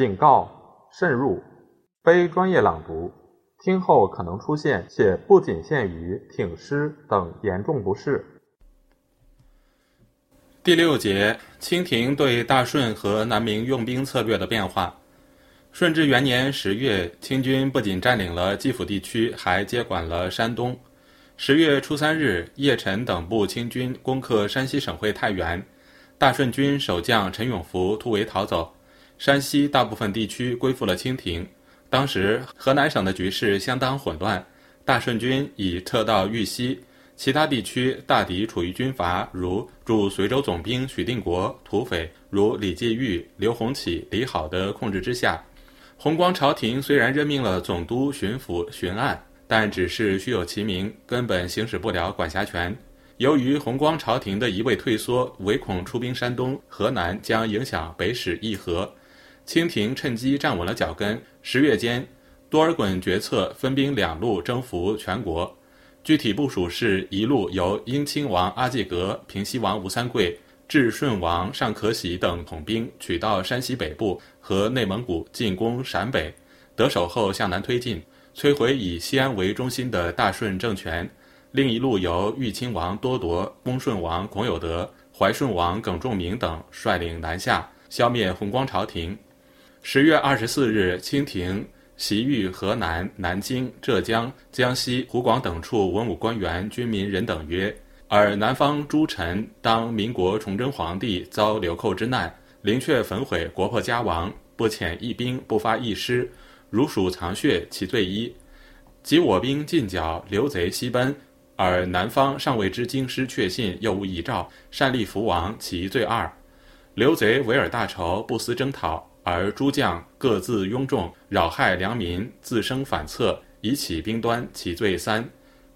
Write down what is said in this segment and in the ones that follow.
警告：慎入，非专业朗读，听后可能出现且不仅限于挺尸等严重不适。第六节：清廷对大顺和南明用兵策略的变化。顺治元年十月，清军不仅占领了蓟府地区，还接管了山东。十月初三日，叶陈等部清军攻克山西省会太原，大顺军守将陈永福突围逃走，山西大部分地区归附了清廷。当时河南省的局势相当混乱，大顺军已撤到豫西，其他地区大抵处于军阀如驻随州总兵许定国、土匪如李继玉、刘洪起、李好的控制之下。弘光朝廷虽然任命了总督、巡抚、巡按，但只是虚有其名，根本行使不了管辖权。由于弘光朝廷的一味退缩，唯恐出兵山东、河南将影响北史议和，清廷趁机站稳了脚跟。十月间，多尔衮决策分兵两路征服全国，具体部署是一路由英亲王阿济格、平西王吴三桂。至顺王尚可喜等统兵取到山西北部和内蒙古，进攻陕北，得手后向南推进，摧毁以西安为中心的大顺政权；另一路由豫亲王多铎、恭顺王孔有德、怀顺王耿仲明等率领南下，消灭弘光朝廷。十月二十四日，清廷袭豫河南、南京、浙江、江西、湖广等处文武官员、军民人等曰。而南方诸臣当民国崇祯皇帝遭流寇之难，灵阙焚毁，国破家亡，不遣一兵，不发一师，如鼠藏血，其罪一；及我兵进剿，流贼西奔，而南方尚未知京师确信，又无遗诏，擅立福王，其罪二；刘贼围尔大仇，不思征讨，而诸将各自拥众，扰害良民，自生反侧，以起兵端，其罪三；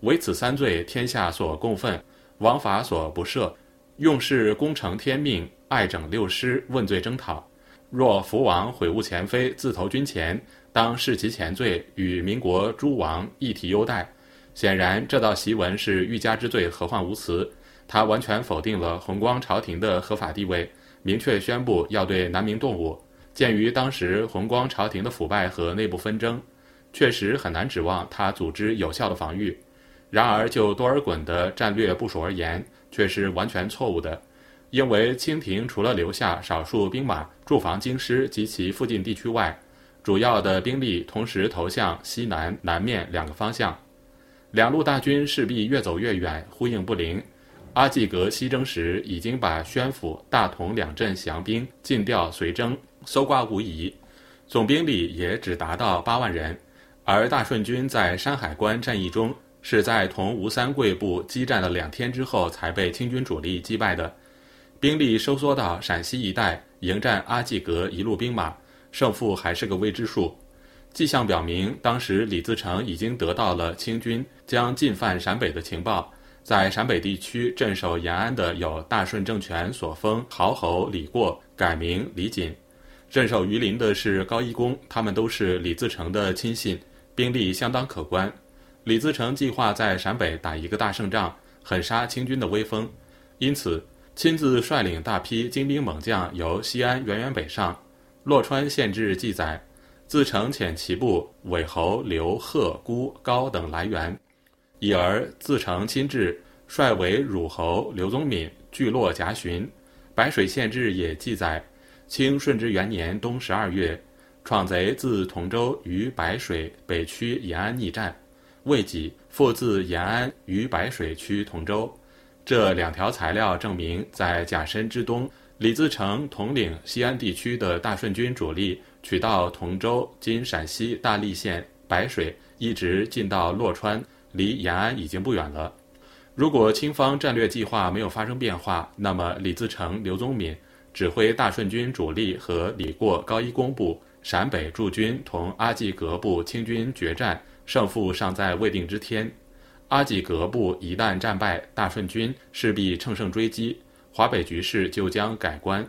唯此三罪，天下所共愤。王法所不赦，用事功成天命，爱整六师，问罪征讨。若福王悔悟前非，自投军前，当视其前罪，与民国诸王一体优待。显然，这道檄文是欲加之罪，何患无辞？他完全否定了弘光朝廷的合法地位，明确宣布要对南明动武。鉴于当时弘光朝廷的腐败和内部纷争，确实很难指望他组织有效的防御。然而，就多尔衮的战略部署而言，却是完全错误的，因为清廷除了留下少数兵马驻防京师及其附近地区外，主要的兵力同时投向西南、南面两个方向，两路大军势必越走越远，呼应不灵。阿济格西征时已经把宣府、大同两镇降兵尽调随征，搜刮无疑，总兵力也只达到八万人，而大顺军在山海关战役中。是在同吴三桂部激战了两天之后，才被清军主力击败的。兵力收缩到陕西一带迎战阿济格一路兵马，胜负还是个未知数。迹象表明，当时李自成已经得到了清军将进犯陕北的情报。在陕北地区镇守延安的有大顺政权所封豪侯李过，改名李锦；镇守榆林的是高一公，他们都是李自成的亲信，兵力相当可观。李自成计划在陕北打一个大胜仗，狠杀清军的威风，因此亲自率领大批精兵猛将由西安源源北上。洛川县志记载，自成遣其部韦侯刘贺孤高等来援，已而自成亲至，率为汝侯刘宗敏聚落夹巡。白水县志也记载，清顺治元年冬十二月，闯贼自同州于白水北区延安逆战。未几，复自延安于白水区同州，这两条材料证明，在甲申之冬，李自成统领西安地区的大顺军主力，取到同州（今陕西大荔县）白水，一直进到洛川，离延安已经不远了。如果清方战略计划没有发生变化，那么李自成、刘宗敏指挥大顺军主力和李过、高一公部陕北驻军同阿济格部清军决战。胜负尚在未定之天，阿济格部一旦战败，大顺军势必乘胜追击，华北局势就将改观。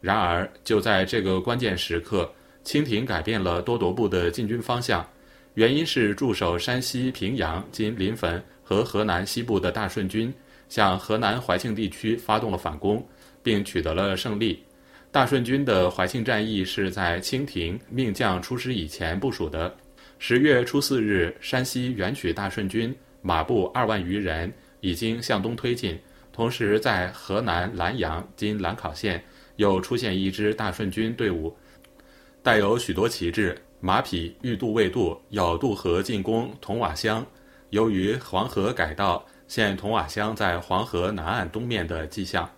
然而，就在这个关键时刻，清廷改变了多铎部的进军方向，原因是驻守山西平阳（今临汾）和河南西部的大顺军向河南怀庆地区发动了反攻，并取得了胜利。大顺军的怀庆战役是在清廷命将出师以前部署的。十月初四日，山西元曲大顺军马步二万余人已经向东推进，同时在河南兰阳（今兰考县）又出现一支大顺军队伍，带有许多旗帜，马匹欲渡未渡，要渡河进攻铜瓦乡。由于黄河改道，现铜瓦乡在黄河南岸东面的迹象。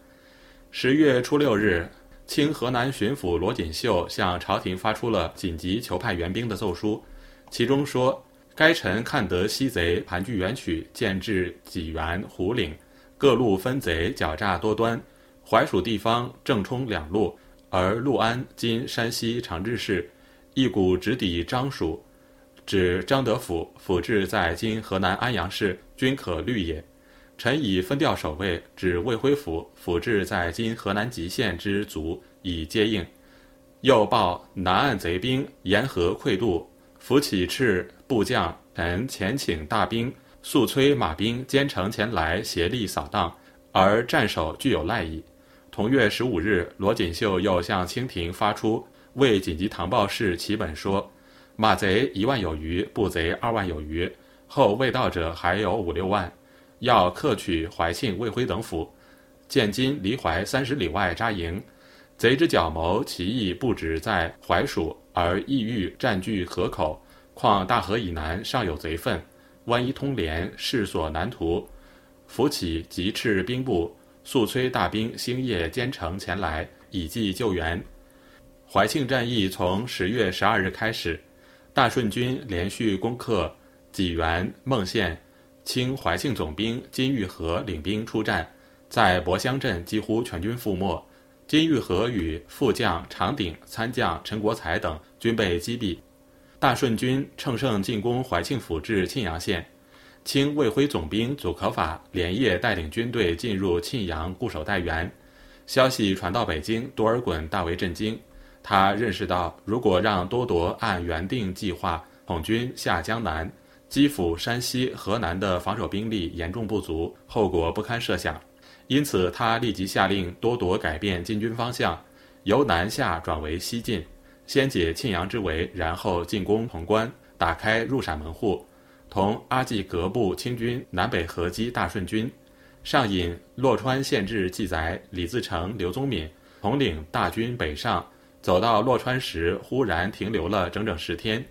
十月初六日，清河南巡抚罗锦秀向朝廷发出了紧急求派援兵的奏书。其中说，该臣看得西贼盘踞元曲，建至济源、胡岭，各路分贼狡诈多端，淮蜀地方正冲两路，而陆安今山西长治市，一股直抵张蜀，指张德府府治在今河南安阳市，均可虑也。臣以分调守卫，指魏辉府府治在今河南吉县之卒，以接应。又报南岸贼兵沿河溃渡。扶起赤部将臣前请大兵速催马兵兼程前来协力扫荡，而战守具有赖意。同月十五日，罗锦绣又向清廷发出为紧急唐报事启本说：马贼一万有余，步贼二万有余，后未到者还有五六万，要克取怀庆、魏辉等府，现今离怀三十里外扎营。贼之狡谋其意不止在淮蜀。而意欲占据河口，况大河以南尚有贼分，万一通连，势所难图。扶起急斥兵部，速催大兵星夜兼程前来，以济救援。怀庆战役从十月十二日开始，大顺军连续攻克济源、孟县，清怀庆总兵金玉和领兵出战，在博乡镇几乎全军覆没。金玉和与副将常鼎、参将陈国才等均被击毙，大顺军乘胜进攻怀庆府至沁阳县，清魏辉总兵祖可法连夜带领军队进入沁阳固守待援。消息传到北京，多尔衮大为震惊。他认识到，如果让多铎按原定计划统军下江南，基辅、山西、河南的防守兵力严重不足，后果不堪设想。因此，他立即下令多铎改变进军方向，由南下转为西进，先解沁阳之围，然后进攻潼关，打开入陕门户，同阿济格部清军南北合击大顺军。上引洛川县志记载，李自成、刘宗敏统领大军北上，走到洛川时，忽然停留了整整十天。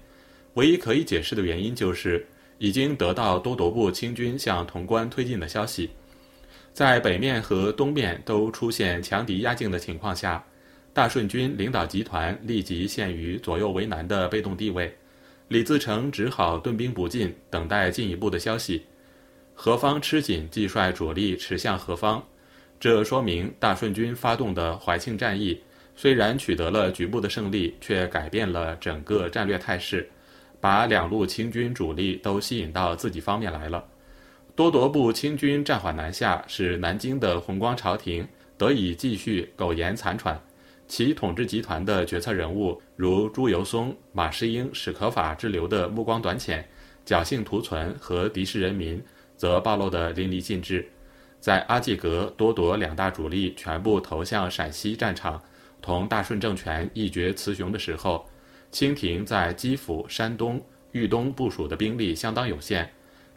唯一可以解释的原因就是，已经得到多铎部清军向潼关推进的消息。在北面和东面都出现强敌压境的情况下，大顺军领导集团立即陷于左右为难的被动地位。李自成只好顿兵不进，等待进一步的消息。何方吃紧，即率主力驰向何方。这说明大顺军发动的怀庆战役虽然取得了局部的胜利，却改变了整个战略态势，把两路清军主力都吸引到自己方面来了。多铎部清军暂缓南下，使南京的弘光朝廷得以继续苟延残喘。其统治集团的决策人物，如朱由崧、马士英、史可法之流的目光短浅、侥幸图存和敌视人民，则暴露得淋漓尽致。在阿济格、多铎两大主力全部投向陕西战场，同大顺政权一决雌雄的时候，清廷在基辅、山东、豫东部署的兵力相当有限。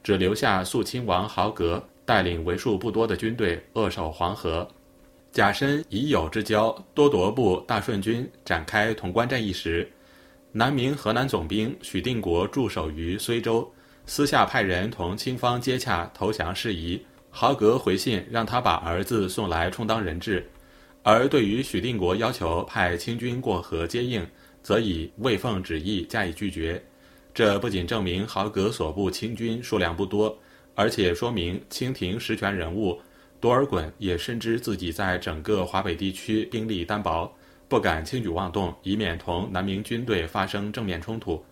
只留下肃亲王豪格带领为数不多的军队扼守黄河。甲申已有之交，多铎部大顺军展开潼关战役时，南明河南总兵许定国驻守于睢州，私下派人同清方接洽投降事宜。豪格回信让他把儿子送来充当人质，而对于许定国要求派清军过河接应，则以未奉旨意加以拒绝。这不仅证明豪格所部清军数量不多，而且说明清廷实权人物多尔衮也深知自己在整个华北地区兵力单薄，不敢轻举妄动，以免同南明军队发生正面冲突。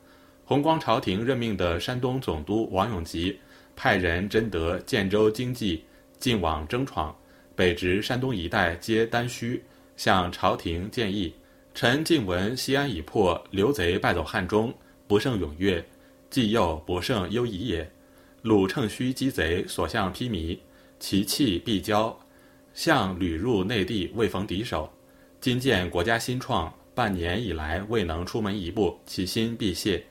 弘光朝廷任命的山东总督王永吉派人征得建州经济，进往征闯，北直山东一带皆单虚，向朝廷建议：臣近闻西安已破，刘贼败走汉中。不胜踊跃，既又不胜忧疑也。鲁乘虚击贼，所向披靡，其气必骄。向屡入内地，未逢敌手。今见国家新创，半年以来未能出门一步，其心必泄。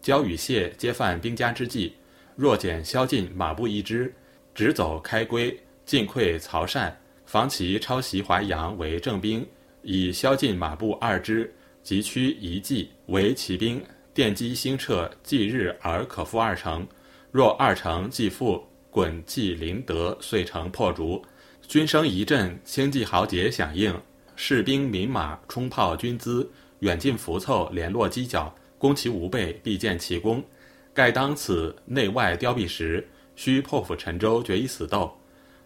焦与谢皆犯兵家之计，若减宵禁马步一支，直走开归，进溃曹善，防其抄袭淮阳为正兵，以萧劲马步二支，急驱一骑为骑兵，电击兴撤，继日而可复二城。若二城既复，滚继临德，遂成破竹。军声一振，轻骑豪杰响应，士兵民马冲炮军资，远近辐凑，联络犄角。攻其无备，必见其功。盖当此内外凋敝时，须破釜沉舟，决一死斗。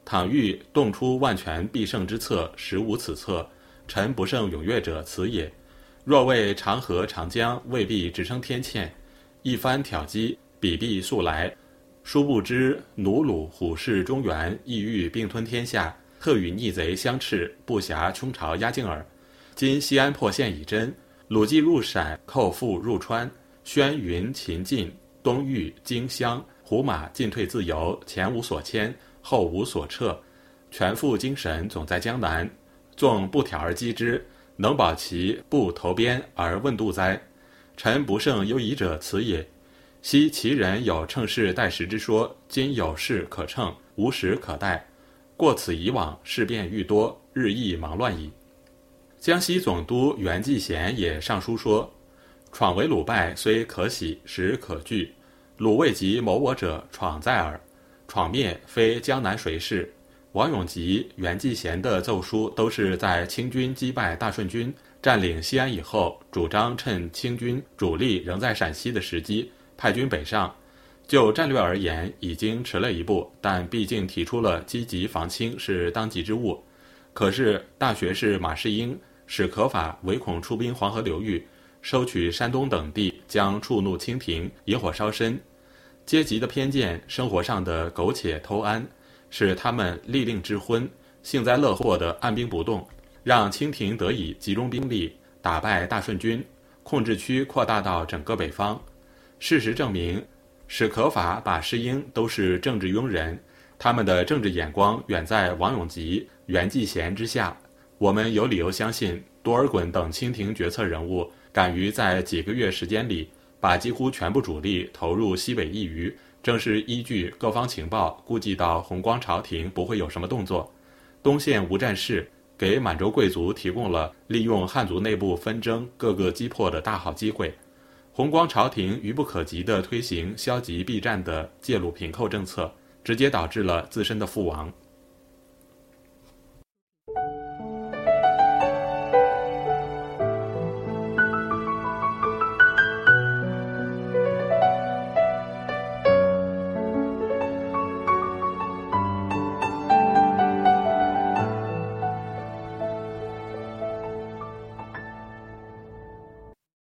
倘欲动出万全必胜之策，实无此策。臣不胜踊跃者，此也。若为长河长江，未必直称天堑。一番挑击，彼必速来。殊不知奴虏虎视中原，意欲并吞天下，特与逆贼相斥，不暇穷巢压境耳。今西安破陷已真。鲁骑入陕，寇复入川，宣云、秦晋、东豫、荆襄，胡马进退自由，前无所牵，后无所撤，全副精神总在江南。纵不挑而击之，能保其不投边而问度哉？臣不胜忧疑者，此也。昔其人有乘势待时之说，今有势可乘，无时可待。过此以往，事变愈多，日益忙乱矣。江西总督袁继贤也上书说：“闯为鲁败，虽可喜，实可惧。鲁未及谋我者，闯在耳。闯灭非江南谁事。”王永吉、袁继贤的奏疏都是在清军击败大顺军、占领西安以后，主张趁清军主力仍在陕西的时机，派军北上。就战略而言，已经迟了一步，但毕竟提出了积极防清是当急之务。可是大学士马士英。史可法唯恐出兵黄河流域，收取山东等地，将触怒清廷，引火烧身。阶级的偏见，生活上的苟且偷安，使他们利令智昏，幸灾乐祸的按兵不动，让清廷得以集中兵力打败大顺军，控制区扩大到整个北方。事实证明，史可法、把世英都是政治庸人，他们的政治眼光远在王永吉、袁继贤之下。我们有理由相信，多尔衮等清廷决策人物敢于在几个月时间里把几乎全部主力投入西北一隅，正是依据各方情报，估计到弘光朝廷不会有什么动作。东线无战事，给满洲贵族提供了利用汉族内部纷争各个击破的大好机会。弘光朝廷愚不可及地推行消极避战的借虏平寇政策，直接导致了自身的覆亡。